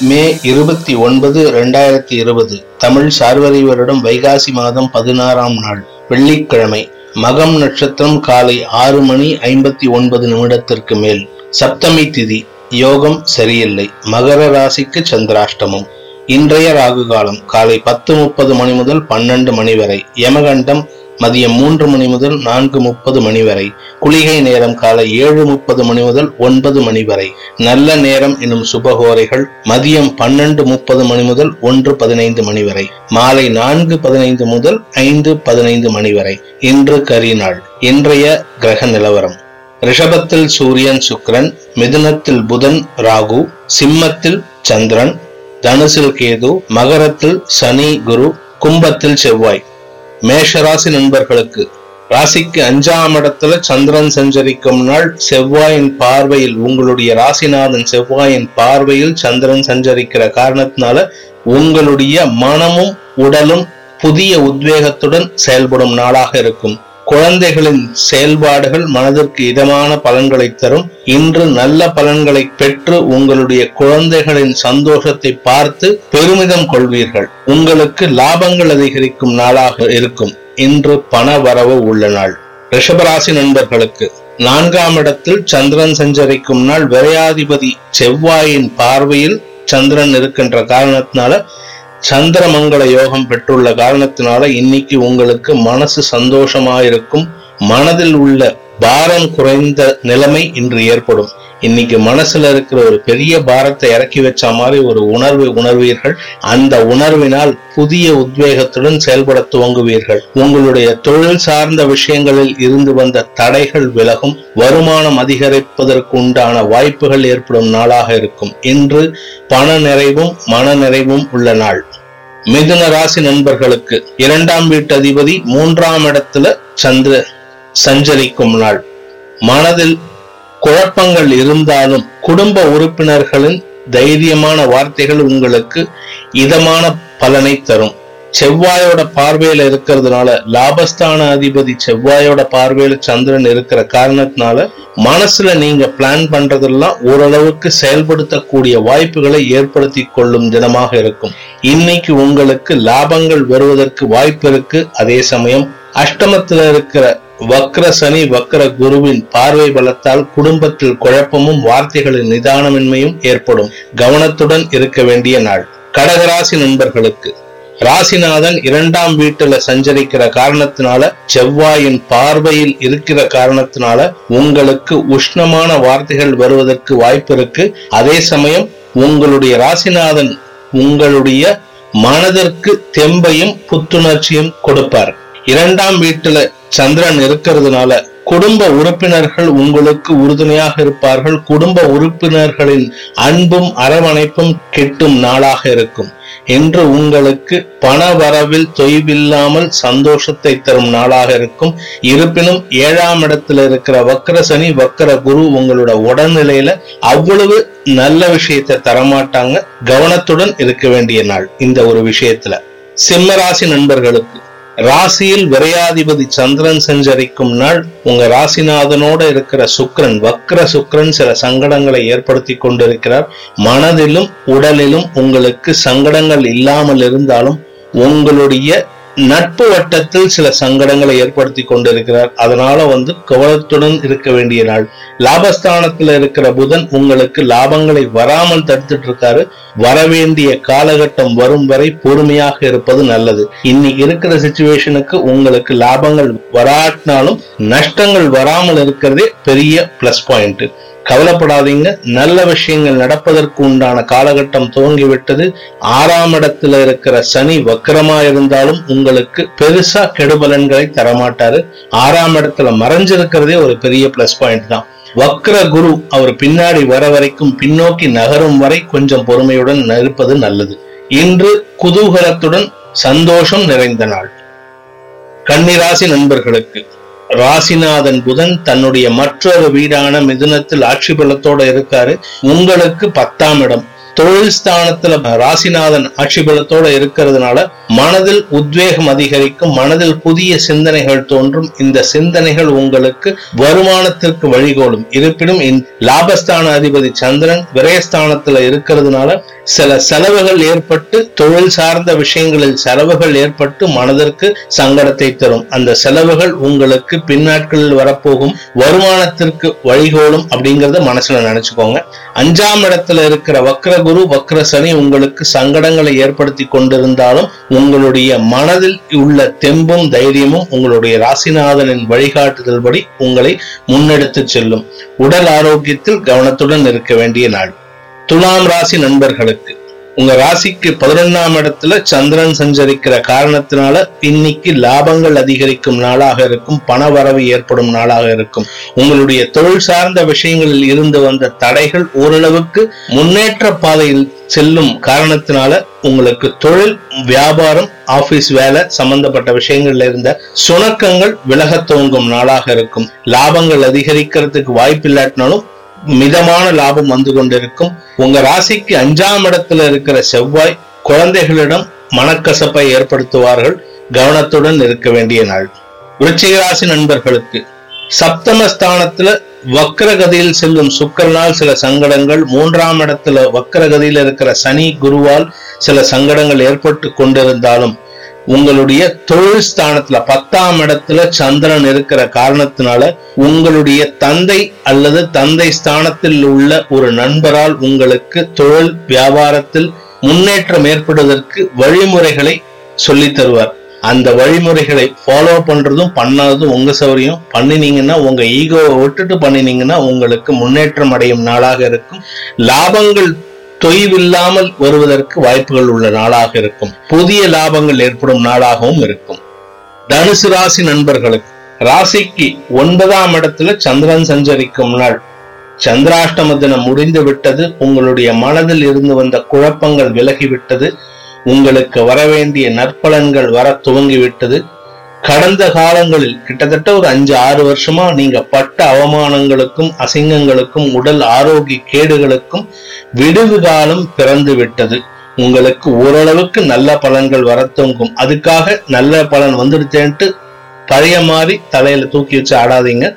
மே இருபத்தி ஒன்பது இரண்டாயிரத்தி இருபது தமிழ் சார்வரி வருடம் வைகாசி மாதம் பதினாறாம் நாள் வெள்ளிக்கிழமை மகம் நட்சத்திரம் காலை ஆறு மணி ஐம்பத்தி ஒன்பது நிமிடத்திற்கு மேல். சப்தமி திதி யோகம் சரியில்லை மகர ராசிக்கு சந்திராஷ்டமம். இன்றைய ராகு காலம் காலை பத்து முப்பது மணி முதல் பன்னெண்டு மணி வரை யமகண்டம் மதியம் மூன்று மணி முதல் நான்கு முப்பது மணி வரை. குளிகை நேரம் காலை ஏழு முப்பது மணி முதல் ஒன்பது மணி வரை. நல்ல நேரம் எனும் சுபகோரைகள் மதியம் பன்னெண்டு முப்பது மணி முதல் ஒன்று பதினைந்து மணி வரை. மாலை நான்கு பதினைந்து முதல் ஐந்து பதினைந்து மணி வரை. இன்று கரிநாள் இன்றைய கிரக நிலவரம். ரிஷபத்தில் சூரியன் சுக்ரன் மிதுனத்தில் புதன் ராகு சிம்மத்தில் சந்திரன் தனுசில் கேது மகரத்தில் சனி குரு கும்பத்தில் செவ்வாய். மேஷராசி நண்பர்களுக்கு ராசிக்கு அஞ்சாம் இடத்துல சந்திரன் சஞ்சரிக்கும் நாள் செவ்வாயின் பார்வையில் உங்களுடைய ராசிநாதன் செவ்வாயின் பார்வையில் சந்திரன் சஞ்சரிக்கிற காரணத்தினால உங்களுடைய மனமும் உடலும் புதிய உத்வேகத்துடன் செயல்படும் நாளாக இருக்கும். குழந்தைகளின் செயல்பாடுகள் மனதிற்கு இதமான பலன்களை தரும். இன்று நல்ல பலன்களை பெற்று உங்களுடைய குழந்தைகளின் சந்தோஷத்தை பார்த்து பெருமிதம் கொள்வீர்கள். உங்களுக்கு லாபங்கள் அதிகரிக்கும் நாளாக இருக்கும். இன்று பண வரவு உள்ள நாள். ரிஷபராசி நண்பர்களுக்கு நான்காம் இடத்தில் சந்திரன் சஞ்சரிக்கும் நாள். விரையாதிபதி செவ்வாயின் பார்வையில் சந்திரன் இருக்கின்ற காரணத்தினால சந்திரமங்கள யோகம் பெற்றுள்ள காரணத்தினால இன்னைக்கு உங்களுக்கு மனசு சந்தோஷமா இருக்கும் மனதில் உள்ள பாரம் குறைந்த நிலைமை இன்று ஏற்படும். இன்னைக்கு மனசுல இருக்கிற ஒரு பெரிய பாரத்தை இறக்கி வச்ச மாதிரி ஒரு உணர்வு உணர்வீர்கள். அந்த உணர்வினால் புதிய உத்வேகத்துடன் செயல்பட துவங்குவீர்கள். உங்களுடைய தொழில் சார்ந்த விஷயங்களில் இருந்து வந்த தடைகள் விலகும். வருமானம் அதிகரிப்பதற்கு உண்டான வாய்ப்புகள் ஏற்படும் நாளாக இருக்கும். இன்று பண நிறைவும் மன நிறைவும் உள்ள நாள். மிதுன ராசி நண்பர்களுக்கு இரண்டாம் வீட்டு அதிபதி மூன்றாம் இடத்துல சந்திர சஞ்சரிக்கும் நாள். மனதில் குழப்பங்கள் இருந்தாலும் குடும்ப உறுப்பினர்களின் தைரியமான வார்த்தைகள் உங்களுக்கு இதமான பலனை தரும். செவ்வாயோட பார்வையில இருக்கிறதுனால லாபஸ்தான அதிபதி செவ்வாயோட பார்வையில சந்திரன் இருக்கிற காரணத்தினால மனசுல நீங்க பிளான் பண்றதெல்லாம் ஓரளவுக்கு செயல்படுத்தக்கூடிய வாய்ப்புகளை ஏற்படுத்தி கொள்ளும் தினமாக இருக்கும். இன்னைக்கு உங்களுக்கு லாபங்கள் வருவதற்கு வாய்ப்பு இருக்கு. அதே சமயம் அஷ்டமத்துல இருக்கிற வக்ர சனி வக்ர குருவின் பார்வை பலத்தால் குடும்பத்தில் குழப்பமும் வார்த்தைகளின் நிதானமின்மையும் ஏற்படும். கவனத்துடன் இருக்க வேண்டிய நாள். கடகராசி நண்பர்களுக்கு ராசிநாதன் இரண்டாம் வீட்டுல சஞ்சரிக்கிற காரணத்தினால செவ்வாயின் பார்வையில் இருக்கிற காரணத்தினால உங்களுக்கு உஷ்ணமான வார்த்தைகள் வருவதற்கு வாய்ப்பு இருக்கு. அதே சமயம் உங்களுடைய ராசிநாதன் உங்களுடைய மனதிற்கு தெம்பையும் புத்துணர்ச்சியும் கொடுப்பார். இரண்டாம் வீட்டுல சந்திரன் இருக்கிறதுனால குடும்ப உறுப்பினர்கள் உங்களுக்கு உறுதுணையாக இருப்பார்கள். குடும்ப உறுப்பினர்களின் அன்பும் அரவணைப்பும் கிட்டும் நாளாக இருக்கும். என்று உங்களுக்கு பண வரவில் தொய்வில்லாமல் சந்தோஷத்தை தரும் நாளாக இருக்கும். இருப்பினும் ஏழாம் இடத்துல இருக்கிற வக்கர சனி வக்கர குரு உங்களோட உடல்நிலையில அவ்வளவு நல்ல விஷயத்தை தரமாட்டாங்க. கவனத்துடன் இருக்க வேண்டிய நாள் இந்த ஒரு விஷயத்துல. சிம்மராசி நண்பர்களுக்கு ராசியில் விரையாதிபதி சந்திரன் சஞ்சரிக்கும் நாள் உங்க ராசிநாதனோட இருக்கிற சுக்கிரன் வக்ர சுக்கிரன் சில சங்கடங்களை ஏற்படுத்தி கொண்டிருக்கிறார். மனதிலும் உடலிலும் உங்களுக்கு சங்கடங்கள் இல்லாமல் இருந்தாலும் உங்களுடைய நட்பு வட்டத்தில் சில சங்கடங்களை ஏற்படுத்தி கொண்டிருக்கிறார். அதனால வந்து கவனத்துடன் இருக்க வேண்டிய நாள். லாபஸ்தானத்துல இருக்கிற புதன் உங்களுக்கு லாபங்களை வராமல் தடுத்துட்டு இருக்காரு வரவேண்டிய காலகட்டம் வரும் வரை பொறுமையாக இருப்பது நல்லது. இன்னைக்கு இருக்கிற சுச்சுவேஷனுக்கு உங்களுக்கு லாபங்கள் வராட்டினாலும் நஷ்டங்கள் வராமல் இருக்கிறதே பெரிய பிளஸ் பாயிண்ட் கவலைப்படாதீங்க. நல்ல விஷயங்கள் நடப்பதற்கு உண்டான காலகட்டம் துவங்கிவிட்டது. ஆறாம் இடத்துல இருக்கிற சனி வக்கரமா இருந்தாலும் உங்களுக்கு பெருசா கெடுபலன்களை தரமாட்டாரு. ஆறாம் இடத்துல மறைஞ்சிருக்கிறதே ஒரு பெரிய பிளஸ் பாயிண்ட் தான். வக்ர குரு அவர் பின்னாடி வர வரைக்கும் பின்னோக்கி நகரும் வரை கொஞ்சம் பொறுமையுடன் இருப்பது நல்லது. இன்று குதூகலத்துடன் சந்தோஷம் நிறைந்த நாள். கன்னிராசி நண்பர்களுக்கு ராசிநாதன் புதன் தன்னுடைய மற்றொரு வீடான மிதுனத்தில் ஆட்சி பலத்தோட இருக்காரு. உங்களுக்கு பத்தாம் இடம். தொழில் ஸ்தானத்துல ராசிநாதன் ஆட்சி பலத்தோட இருக்கிறதுனால மனதில் உத்வேகம் அதிகரிக்கும் மனதில் புதிய சிந்தனைகள் தோன்றும். இந்த சிந்தனைகள் உங்களுக்கு வருமானத்திற்கு வழிகோலும். இருப்பினும் லாபஸ்தான அதிபதி சந்திரன் விரயஸ்தானத்துல இருக்கிறதுனால சில செலவுகள் ஏற்பட்டு தொழில் சார்ந்த விஷயங்களில் செலவுகள் ஏற்பட்டு மனதிற்கு சங்கடத்தை தரும். அந்த செலவுகள் உங்களுக்கு பின்னாட்களில் வரப்போகும். வருமானத்திற்கு வழிகோலும் அப்படிங்கறத மனசுல நினைச்சுக்கோங்க. அஞ்சாம் இடத்துல இருக்கிற குரு வக்ர சனி உங்களுக்கு சங்கடங்களை ஏற்படுத்தி கொண்டிருந்தாலும் உங்களுடைய மனதில் உள்ள தெம்பும் தைரியமும் உங்களுடைய ராசிநாதனின் வழிகாட்டுதல் படி உங்களை முன்னெடுத்து செல்லும். உடல் ஆரோக்கியத்தில் கவனத்துடன் இருக்க வேண்டிய நாள். துலாம் ராசி நண்பர்களுக்கு. உங்க ராசிக்கு பதினொன்னாம் இடத்துல சந்திரன் சஞ்சரிக்கிற காரணத்தினால இன்னைக்கு லாபங்கள் அதிகரிக்கும் நாளாக இருக்கும் பண வரவு ஏற்படும் நாளாக இருக்கும். உங்களுடைய தொழில் சார்ந்த விஷயங்களில் இருந்து வந்த தடைகள் ஓரளவுக்கு முன்னேற்ற பாதையில் செல்லும் காரணத்தினால உங்களுக்கு தொழில் வியாபாரம் ஆபீஸ் வேலை சம்பந்தப்பட்ட விஷயங்கள்ல இருந்த சுணக்கங்கள் விலக துவங்கும் நாளாக இருக்கும். லாபங்கள் அதிகரிக்கிறதுக்கு வாய்ப்பு இல்லாட்டினாலும் மிதமான லாபம் வந்து கொண்டிருக்கும். உங்க ராசிக்கு அஞ்சாம் இடத்துல இருக்கிற செவ்வாய் குழந்தைகளிடம் மனக்கசப்பை ஏற்படுத்துவார்கள். கவனத்துடன் இருக்க வேண்டிய நாள். விருச்சிக ராசி நண்பர்களுக்கு சப்தமஸ்தானத்துல வக்கரகதியில் செல்லும் சுக்கரனால் சில சங்கடங்கள் மூன்றாம் இடத்துல வக்கரகதியில் இருக்கிற சனி குருவால் சில சங்கடங்கள் ஏற்பட்டு கொண்டிருந்தாலும் உங்களுடைய தொழில் ஸ்தானத்துல பத்தாம் இடத்துல சந்திரன் இருக்கிற காரணத்தினால உங்களுடைய தந்தை அல்லது தந்தை ஸ்தானத்தில் உள்ள ஒரு நண்பரால் உங்களுக்கு தொழில் வியாபாரத்தில் முன்னேற்றம் ஏற்படுவதற்கு வழிமுறைகளை சொல்லி தருவார். அந்த வழிமுறைகளை ஃபாலோ பண்றதும் பண்ணாததும் உங்க சௌரியம். பண்ணினீங்கன்னா உங்க ஈகோவை விட்டுட்டு பண்ணினீங்கன்னா உங்களுக்கு முன்னேற்றம் அடையும் நாளாக இருக்கும். லாபங்கள் தொய்வில்லாமல் வருவதற்கு வாய்ப்புகள் உள்ள நாளாக இருக்கும். புதிய லாபங்கள் ஏற்படும் நாளாகவும் இருக்கும். தனுசு ராசி நண்பர்களுக்கு ராசிக்கு ஒன்பதாம் இடத்துல சந்திரன் சஞ்சரிக்கும் நாள். சந்திராஷ்டம தினம் முடிந்து விட்டது உங்களுடைய மனதில் இருந்து வந்த குழப்பங்கள் விலகிவிட்டது உங்களுக்கு வரவேண்டிய நற்பலன்கள் வர துவங்கிவிட்டது கடந்த காலங்களில் கிட்டத்தட்ட ஒரு அஞ்சு ஆறு வருஷமா நீங்க பட்ட அவமானங்களுக்கும் அசிங்கங்களுக்கும் உடல் ஆரோக்கிய கேடுகளுக்கும் விடுவு காலம் பிறந்து விட்டது. உங்களுக்கு ஓரளவுக்கு நல்ல பலன்கள் வர துவங்கும். அதுக்காக நல்ல பலன் வந்துடுச்சேன்ட்டு பழைய மாதிரி தலையில தூக்கி வச்சு ஆடாதீங்க.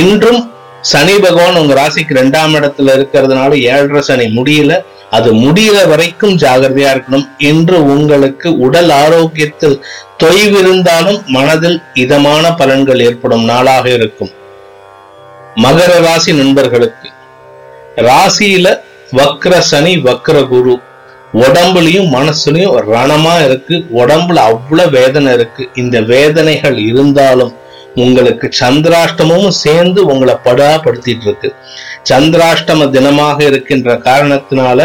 இன்றும் சனி பகவான் உங்க ராசிக்கு ரெண்டாம் இடத்துல இருக்கிறதுனால ஏழரை சனி முடியல. அது முடிகிற வரைக்கும் ஜாகிரதையா இருக்கணும் என்று உங்களுக்கு உடல் ஆரோக்கியத்தில் தொய்விருந்தாலும் மனதில் இதமான பலன்கள் ஏற்படும் நாளாக இருக்கும். மகர ராசி நண்பர்களுக்கு ராசியில வக்ர சனி வக்ர குரு உடம்புலயும் மனசுலயும் ரணமா இருக்கு. உடம்புல அவ்வளவு வேதனை இருக்கு. இந்த வேதனைகள் இருந்தாலும் உங்களுக்கு சந்திராஷ்டமும் சேர்ந்து உங்களை படாப்படுத்திட்டு இருக்கு. சந்திராஷ்டம தினமாக இருக்கின்ற காரணத்தினால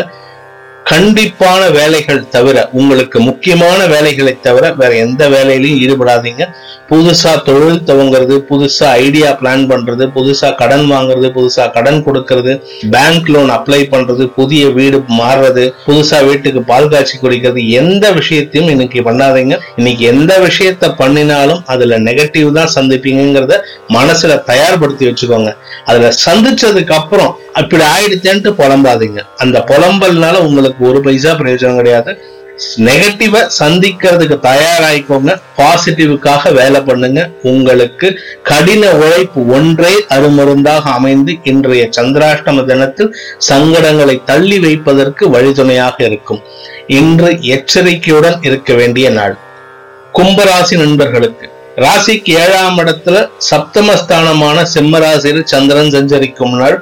கண்டிப்பான வேலைகள் தவிர உங்களுக்கு முக்கியமான வேலைகளை தவிர வேற எந்த வேலையிலையும் ஈடுபடாதீங்க. புதுசா தொழில் துவங்குறது புதுசா ஐடியா பிளான் பண்றது புதுசா கடன் வாங்குறது புதுசா கடன் கொடுக்கறது பேங்க் லோன் அப்ளை பண்றது புதிய வீடு மாறுறது புதுசா வீட்டுக்கு பால் காய்ச்சி குடிக்கிறது எந்த விஷயத்தையும் இன்னைக்கு பண்ணாதீங்க. இன்னைக்கு எந்த விஷயத்த பண்ணினாலும் அதுல நெகட்டிவ் தான் சந்திப்பீங்கிறத மனசுல தயார்படுத்தி வச்சுக்கோங்க. அதுல சந்திச்சதுக்கு அப்புறம் அப்படி ஆயிடுச்சேன்ட்டு புலம்பாதீங்க. அந்த புலம்பல்னால உங்களுக்கு ஒரு பைசா பிரயோஜனம் கிடையாது. நெகட்டிவை சந்திக்கிறதுக்கு தயாராகிக்கோங்க பாசிட்டிவுக்காக வேலை பண்ணுங்க. உங்களுக்கு கடின உழைப்பு ஒன்றே அருமருந்தாக அமைந்து இன்றைய சந்திராஷ்டம தினத்தில் சங்கடங்களை தள்ளி வைப்பதற்கு வழிதுணையாக இருக்கும். இன்று எச்சரிக்கையுடன் இருக்க வேண்டிய நாள். கும்பராசி நண்பர்களுக்கு ராசிக்கு ஏழாம் இடத்துல சப்தமஸ்தானமான சிம்மராசியில் சந்திரன் சஞ்சரிக்கும் நாள்.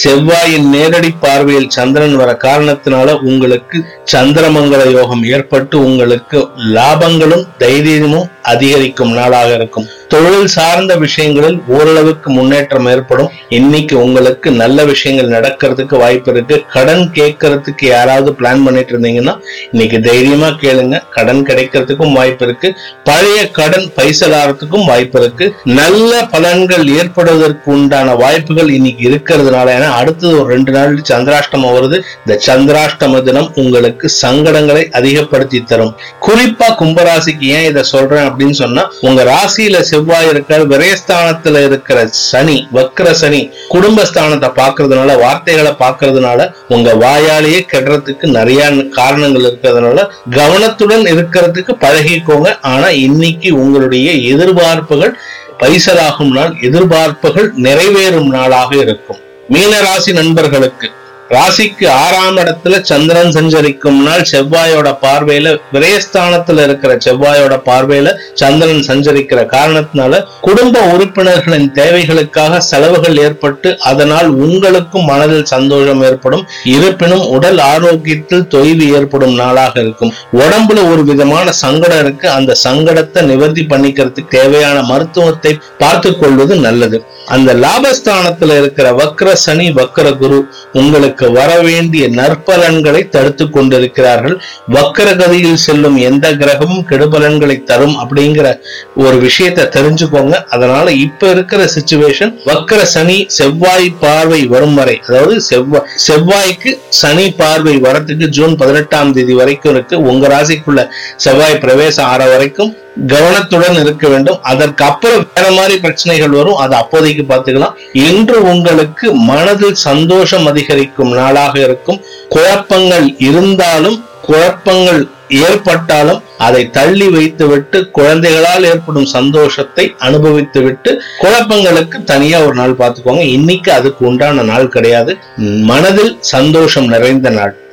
செவ்வாயின் நேரடி பார்வையில் சந்திரன் வர காரணத்தினால உங்களுக்கு சந்திரமங்கல யோகம் ஏற்பட்டு உங்களுக்கு லாபங்களும் தைரியமும் அதிகரிக்கும் நாளாக இருக்கும். தொழில் சார்ந்த விஷயங்களில் ஓரளவுக்கு முன்னேற்றம் ஏற்படும். இன்னைக்கு உங்களுக்கு நல்ல விஷயங்கள் நடக்கிறதுக்கு வாய்ப்பு இருக்கு. கடன் கேட்கறதுக்கு யாராவது பிளான் பண்ணிட்டு இருந்தீங்கன்னா இன்னைக்கு தைரியமா கேளுங்க. கடன் கிடைக்கிறதுக்கும் வாய்ப்பு இருக்கு. பழைய கடன் பைசலாறதுக்கும் வாய்ப்பு இருக்கு. நல்ல பலன்கள் ஏற்படுவதற்கு உண்டான வாய்ப்புகள் இன்னைக்கு இருக்கிறதுனால ஏன்னா அடுத்தது ஒரு ரெண்டு நாள் சந்திராஷ்டமம் வருது. இந்த சந்திராஷ்டம தினம் உங்களுக்கு சங்கடங்களை அதிகப்படுத்தி தரும். குறிப்பா கும்பராசிக்கு ஏன் இதை சொல்றேன் அப்படின்னு சொன்னா உங்க ராசியில செவ்வாய் இருக்கிற விரயஸ்தானத்துல இருக்கிற சனி வக்ர சனி குடும்பஸ்தானத்தை பாக்குறதுனால வார்த்தைகளை பாக்குறதுனால உங்க வாயாலேயே கெடுறதுக்கு நிறைய காரணங்கள் இருக்கிறதுனால கவனத்துடன் இருக்கிறதுக்கு பழகிக்கோங்க. ஆனா இன்னைக்கு உங்களுடைய எதிர்பார்ப்புகள் பைசலாகும் நாள் எதிர்பார்ப்புகள் நிறைவேறும் நாளாக இருக்கும். மீன ராசி நண்பர்களுக்கு ராசிக்கு ஆறாம் இடத்துல சந்திரன் சஞ்சரிக்கும் நாள் செவ்வாயோட பார்வையில விரயஸ்தானத்துல இருக்கிற செவ்வாயோட பார்வையில சந்திரன் சஞ்சரிக்கிற காரணத்தினால குடும்ப உறுப்பினர்களின் தேவைகளுக்காக செலவுகள் ஏற்பட்டு அதனால் உங்களுக்கும் மனதில் சந்தோஷம் ஏற்படும். இருப்பினும் உடல் ஆரோக்கியத்தில் தொய்வு ஏற்படும் நாளாக இருக்கும். உடம்புல ஒரு விதமான சங்கடம் இருக்கு. அந்த சங்கடத்தை நிவர்த்தி பண்ணிக்கிறதுக்கு தேவையான மருத்துவத்தை பார்த்து கொள்வது நல்லது. அந்த லாபஸ்தானத்துல இருக்கிற வக்ர சனி வக்ர குரு உங்களுக்கு வர வேண்டிய நற்பலன்களை தடுத்து கொண்டிருக்கிறார்கள். வக்கர கதியில் செல்லும் எந்த கிரகமும் கெடுபலன்களை தரும் அப்படிங்கிற ஒரு விஷயத்தை தெரிஞ்சுக்கோங்க. அதனால இப்ப இருக்கிற சுச்சுவேஷன் வக்கர சனி செவ்வாய் பார்வை வரும் வரை அதாவது செவ்வாய் செவ்வாய்க்கு சனி பார்வை வரத்துக்கு ஜூன் பதினெட்டாம் தேதி வரைக்கும் இருக்கு. உங்க ராசிக்குள்ள செவ்வாய் பிரவேசம் ஆற வரைக்கும் கவனத்துடன் இருக்க வேண்டும். அதற்கு அப்புறம் வேற மாதிரி பிரச்சனைகள் வரும். அதை அப்போதைக்கு பார்த்துக்கலாம். இன்று உங்களுக்கு மனதில் சந்தோஷம் அதிகரிக்கும் நாளாக இருக்கும். குழப்பங்கள் இருந்தாலும் குழப்பங்கள் ஏற்பட்டாலும் அதை தள்ளி வைத்துவிட்டு குழந்தைகளால் ஏற்படும் சந்தோஷத்தை அனுபவித்துவிட்டு குழப்பங்களுக்கு தனியா ஒரு நாள் பார்த்துக்கோங்க. இன்னைக்கு அதுக்கு உண்டான நாள் கிடையாது. மனதில் சந்தோஷம் நிறைந்த நாள்.